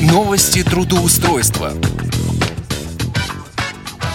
Новости трудоустройства.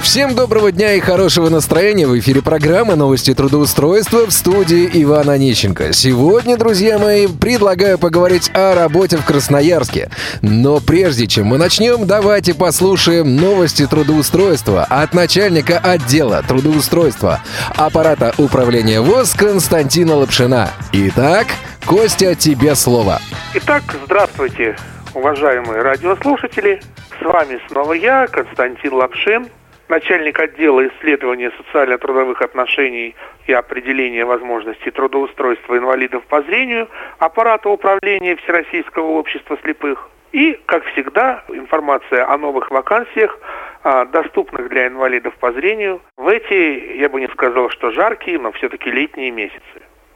Всем доброго дня и хорошего настроения. В эфире программа «Новости трудоустройства» в студии Ивана Онищенко. Сегодня, друзья мои, предлагаю поговорить о работе в Красноярске. Но прежде чем мы начнем, давайте послушаем новости трудоустройства от начальника отдела трудоустройства аппарата управления ВОЗ Константина Лапшина. Итак, Костя, тебе слово. Итак, здравствуйте, уважаемые радиослушатели. С вами снова я, Константин Лапшин, начальник отдела исследования социально-трудовых отношений и определения возможностей трудоустройства инвалидов по зрению аппарата управления Всероссийского общества слепых. И, как всегда, информация о новых вакансиях, а, доступных для инвалидов по зрению в эти, я бы не сказал, что жаркие, но все-таки летние месяцы.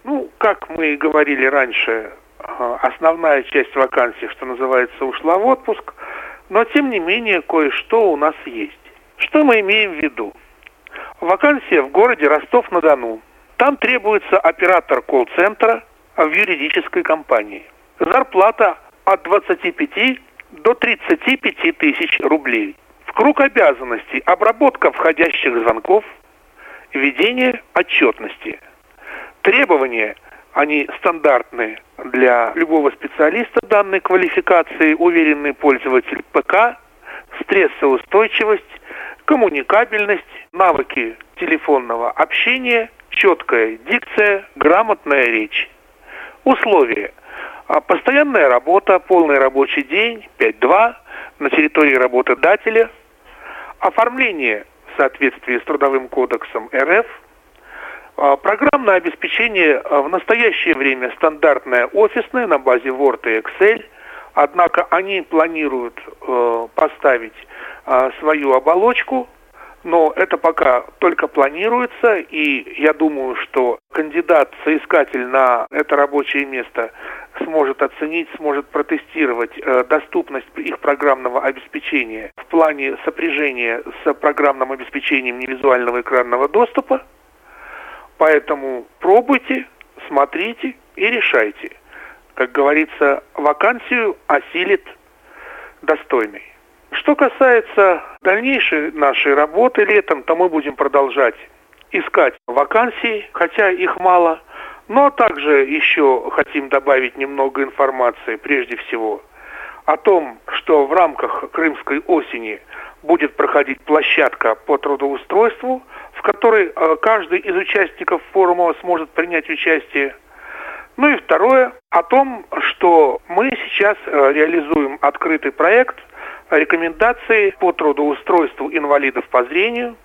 Ну, как мы и говорили раньше, основная часть вакансий, что называется, ушла в отпуск, но тем не менее кое-что у нас есть. Что мы имеем в виду? Вакансия в городе Ростов-на-Дону. Там требуется оператор колл-центра в юридической компании. Зарплата от 25 до 35 тысяч рублей. В круг обязанностей обработка входящих звонков, ведение отчетности. Требования, они стандартные для любого специалиста данной квалификации, уверенный пользователь ПК, стрессоустойчивость, коммуникабельность, навыки телефонного общения, четкая дикция, грамотная речь. Условия. А, постоянная работа, полный рабочий день, 5-2, на территории работодателя. Оформление в соответствии с Трудовым кодексом РФ. А, программное обеспечение а, в настоящее время стандартное офисное на базе Word и Excel. Однако они планируют э, поставить а, свою оболочку, но это пока только планируется, и я думаю, что кандидат, соискатель на это рабочее место сможет оценить, сможет протестировать э, доступность их программного обеспечения в плане сопряжения с программным обеспечением невизуального экранного доступа. Поэтому пробуйте, смотрите и решайте. Как говорится, вакансию осилит достойный. Что касается дальнейшей нашей работы летом, то мы будем продолжать искать вакансии, хотя их мало, но также еще хотим добавить немного информации, прежде всего, о том, что в рамках Крымской осени будет проходить площадка по трудоустройству, в которой э, каждый из участников форума сможет принять участие. Ну и второе, о том, что мы сейчас э, реализуем открытый проект – рекомендации по трудоустройству инвалидов по зрению.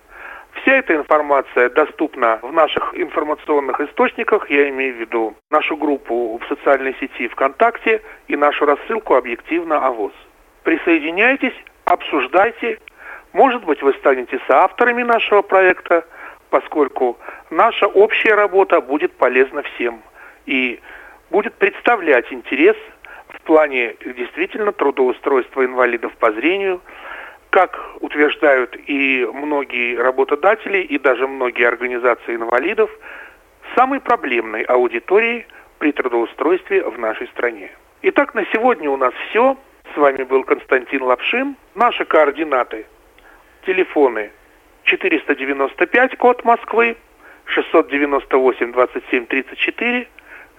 Вся эта информация доступна в наших информационных источниках, я имею в виду нашу группу в социальной сети ВКонтакте и нашу рассылку «Объективно АВОЗ». Присоединяйтесь, обсуждайте. Может быть, вы станете соавторами нашего проекта, поскольку наша общая работа будет полезна всем и будет представлять интерес – в плане действительно трудоустройства инвалидов по зрению, как утверждают и многие работодатели, и даже многие организации инвалидов, самой проблемной аудиторией при трудоустройстве в нашей стране. Итак, на сегодня у нас все. С вами был Константин Лапшин. Наши координаты. Телефоны 495, код Москвы, 698 27 34,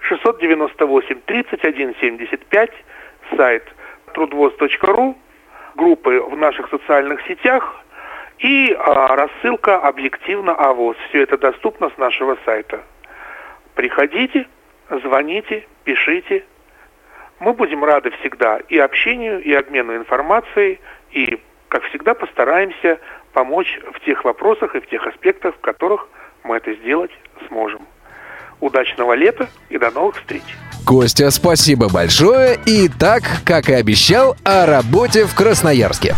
698 31 75, сайт трудвоз.ру, группы в наших социальных сетях и а, рассылка объективно АВОЗ. Все это доступно с нашего сайта. Приходите, звоните, пишите. Мы будем рады всегда и общению, и обмену информацией, и, как всегда, постараемся помочь в тех вопросах и в тех аспектах, в которых мы это сделать сможем. Удачного лета и до новых встреч! Костя, спасибо большое. И так, как и обещал, о работе в Красноярске.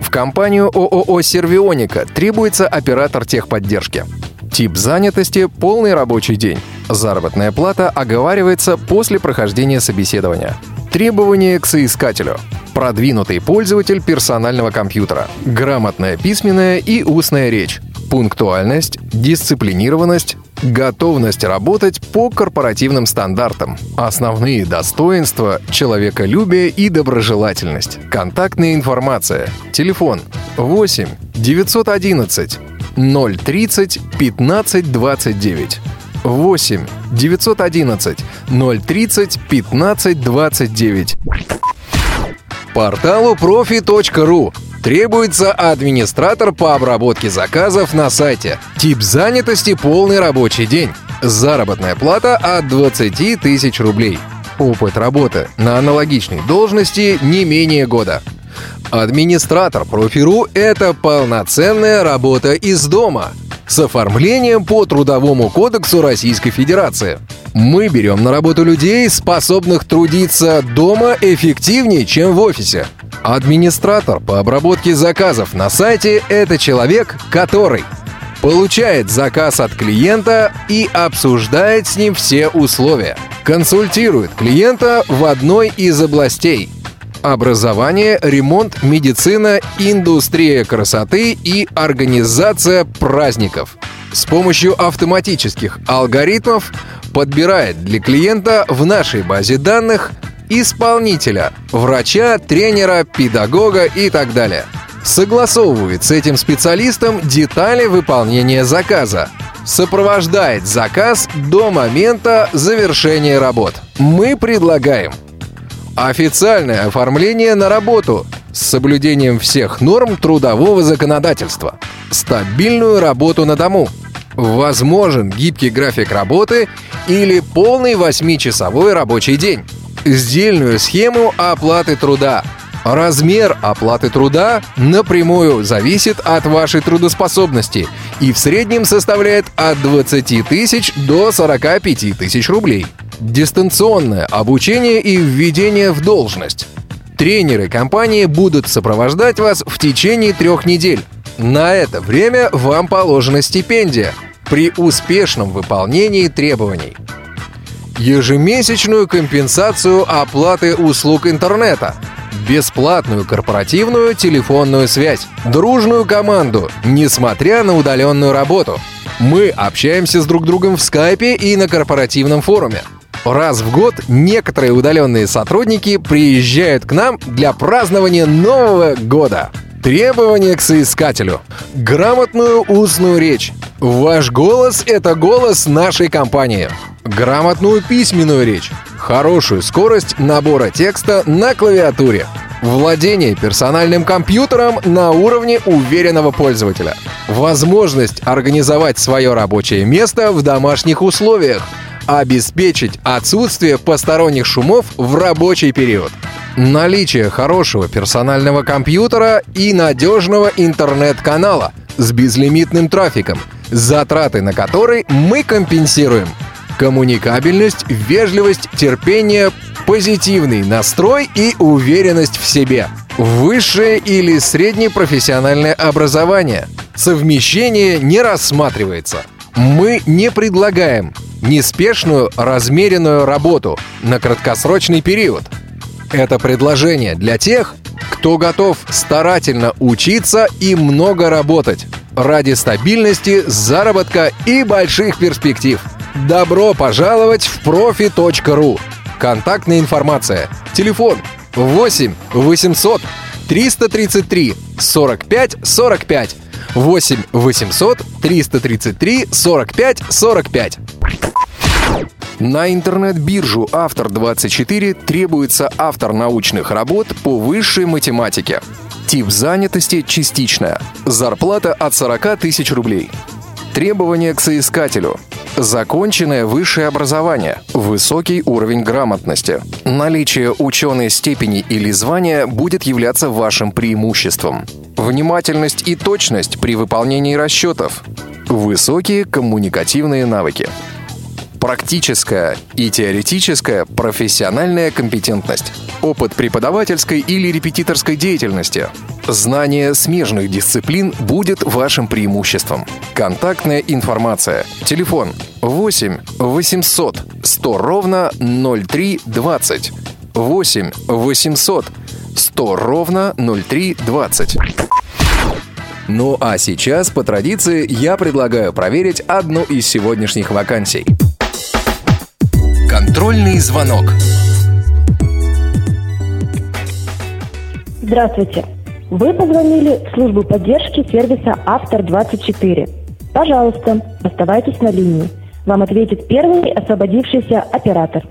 В компанию ООО «Сервионика» требуется оператор техподдержки. Тип занятости – полный рабочий день. Заработная плата оговаривается после прохождения собеседования. Требования к соискателю. Продвинутый пользователь персонального компьютера. Грамотная письменная и устная речь. Пунктуальность, дисциплинированность, Готовность работать по корпоративным стандартам. Основные достоинства – человеколюбие и доброжелательность. Контактная информация. Телефон 8 911 030 15 29. 8 911 030 15 29. Порталу profi.ru Требуется администратор по обработке заказов на сайте. Тип занятости – полный рабочий день. Заработная плата от 20 тысяч рублей. Опыт работы на аналогичной должности не менее года. Администратор Профиру – это полноценная работа из дома с оформлением по Трудовому кодексу Российской Федерации. Мы берем на работу людей, способных трудиться дома эффективнее, чем в офисе – Администратор по обработке заказов на сайте – это человек, который получает заказ от клиента и обсуждает с ним все условия, консультирует клиента в одной из областей – образование, ремонт, медицина, индустрия красоты и организация праздников. С помощью автоматических алгоритмов подбирает для клиента в нашей базе данных исполнителя, врача, тренера, педагога и так далее. Согласовывает с этим специалистом детали выполнения заказа. Сопровождает заказ до момента завершения работ. Мы предлагаем официальное оформление на работу с соблюдением всех норм трудового законодательства, стабильную работу на дому, возможен гибкий график работы или полный 8-часовой рабочий день, сдельную схему оплаты труда. Размер оплаты труда напрямую зависит от вашей трудоспособности и в среднем составляет от 20 тысяч до 45 тысяч рублей. Дистанционное обучение и введение в должность. Тренеры компании будут сопровождать вас в течение трех недель. На это время вам положена стипендия при успешном выполнении требований ежемесячную компенсацию оплаты услуг интернета, бесплатную корпоративную телефонную связь, дружную команду, несмотря на удаленную работу. Мы общаемся с друг другом в скайпе и на корпоративном форуме. Раз в год некоторые удаленные сотрудники приезжают к нам для празднования Нового года. Требования к соискателю. Грамотную устную речь. Ваш голос — это голос нашей компании грамотную письменную речь, хорошую скорость набора текста на клавиатуре, владение персональным компьютером на уровне уверенного пользователя, возможность организовать свое рабочее место в домашних условиях, обеспечить отсутствие посторонних шумов в рабочий период, наличие хорошего персонального компьютера и надежного интернет-канала с безлимитным трафиком, затраты на который мы компенсируем – коммуникабельность, вежливость, терпение, позитивный настрой и уверенность в себе. Высшее или среднее профессиональное образование. Совмещение не рассматривается. Мы не предлагаем неспешную, размеренную работу на краткосрочный период. Это предложение для тех, кто готов старательно учиться и много работать ради стабильности, заработка и больших перспектив – Добро пожаловать в профи.ру. Контактная информация. Телефон 8 800 333 45 45. 8 800 333 45 45. На интернет-биржу «Автор-24» требуется автор научных работ по высшей математике. Тип занятости частичная. Зарплата от 40 тысяч рублей. Требования к соискателю. Законченное высшее образование, высокий уровень грамотности. Наличие ученой степени или звания будет являться вашим преимуществом. Внимательность и точность при выполнении расчетов. Высокие коммуникативные навыки практическая и теоретическая профессиональная компетентность, опыт преподавательской или репетиторской деятельности, знание смежных дисциплин будет вашим преимуществом. Контактная информация. Телефон 8 800 100 ровно 0320. 8 800 100 ровно 0320. Ну а сейчас, по традиции, я предлагаю проверить одну из сегодняшних вакансий. Контрольный звонок. Здравствуйте. Вы позвонили в службу поддержки сервиса «Автор-24». Пожалуйста, оставайтесь на линии. Вам ответит первый освободившийся оператор.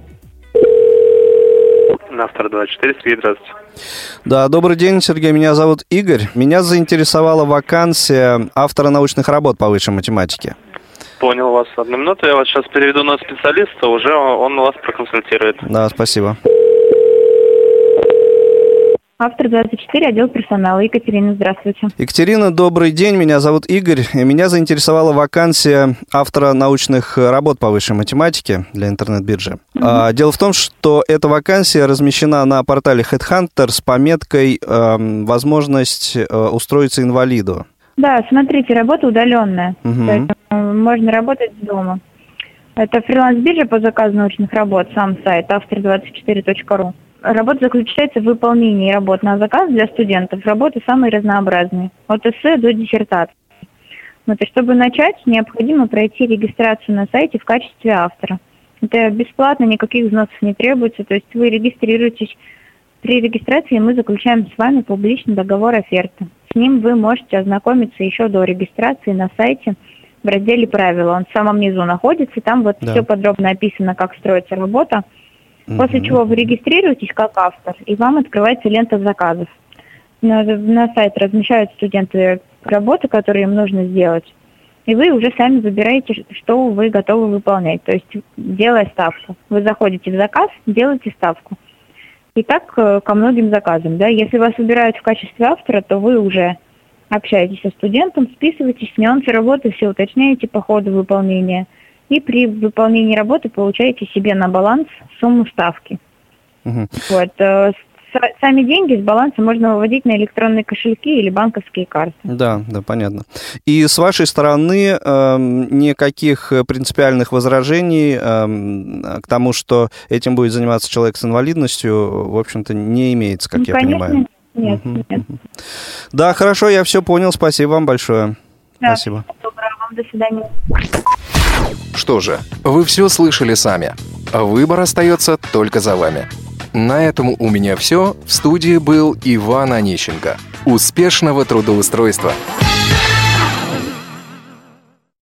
Автор-24, Сергей, здравствуйте. Да, добрый день, Сергей. Меня зовут Игорь. Меня заинтересовала вакансия автора научных работ по высшей математике. Понял вас. Одну минуту, я вас сейчас переведу на специалиста, уже он вас проконсультирует. Да, спасибо. Автор 24, отдел персонала. Екатерина, здравствуйте. Екатерина, добрый день. Меня зовут Игорь. Меня заинтересовала вакансия автора научных работ по высшей математике для интернет-биржи. А, дело в том, что эта вакансия размещена на портале Headhunter с пометкой эм, «Возможность э, устроиться инвалиду». Да, смотрите, работа удаленная. Мгм. Поэтому можно работать дома. Это фриланс-биржа по заказу научных работ, сам сайт автор24.ру. Работа заключается в выполнении работ на заказ для студентов. Работы самые разнообразные, от эссе до диссертации. Вот, и чтобы начать, необходимо пройти регистрацию на сайте в качестве автора. Это бесплатно, никаких взносов не требуется, то есть вы регистрируетесь. При регистрации мы заключаем с вами публичный договор оферты. С ним вы можете ознакомиться еще до регистрации на сайте в разделе «Правила». Он в самом низу находится, там вот Да. все подробно описано, как строится работа. После Мгм. чего вы регистрируетесь как автор, и вам открывается лента заказов. На, на сайт размещают студенты работы, которые им нужно сделать. И вы уже сами выбираете, что вы готовы выполнять. То есть, делая ставку. Вы заходите в заказ, делаете ставку. И так э, ко многим заказам. Да? Если вас выбирают в качестве автора, то вы уже общаетесь со студентом, списываетесь, нюансы работы все уточняете по ходу выполнения. И при выполнении работы получаете себе на баланс сумму ставки. Мгм. Вот. э, с- Сами деньги с баланса можно выводить на электронные кошельки или банковские карты. Да, да, понятно. И с вашей стороны эм, никаких э, принципиальных возражений эм, к тому, что этим будет заниматься человек с инвалидностью, в общем-то, не имеется, как Ну, я конечно, понимаю. Нет. Да, хорошо, я все понял. Спасибо вам большое. Да. Спасибо. Доброго вам, до свидания. Что же, вы все слышали сами. Выбор остается только за вами. На этом у меня все. В студии был Иван Онищенко. Успешного трудоустройства!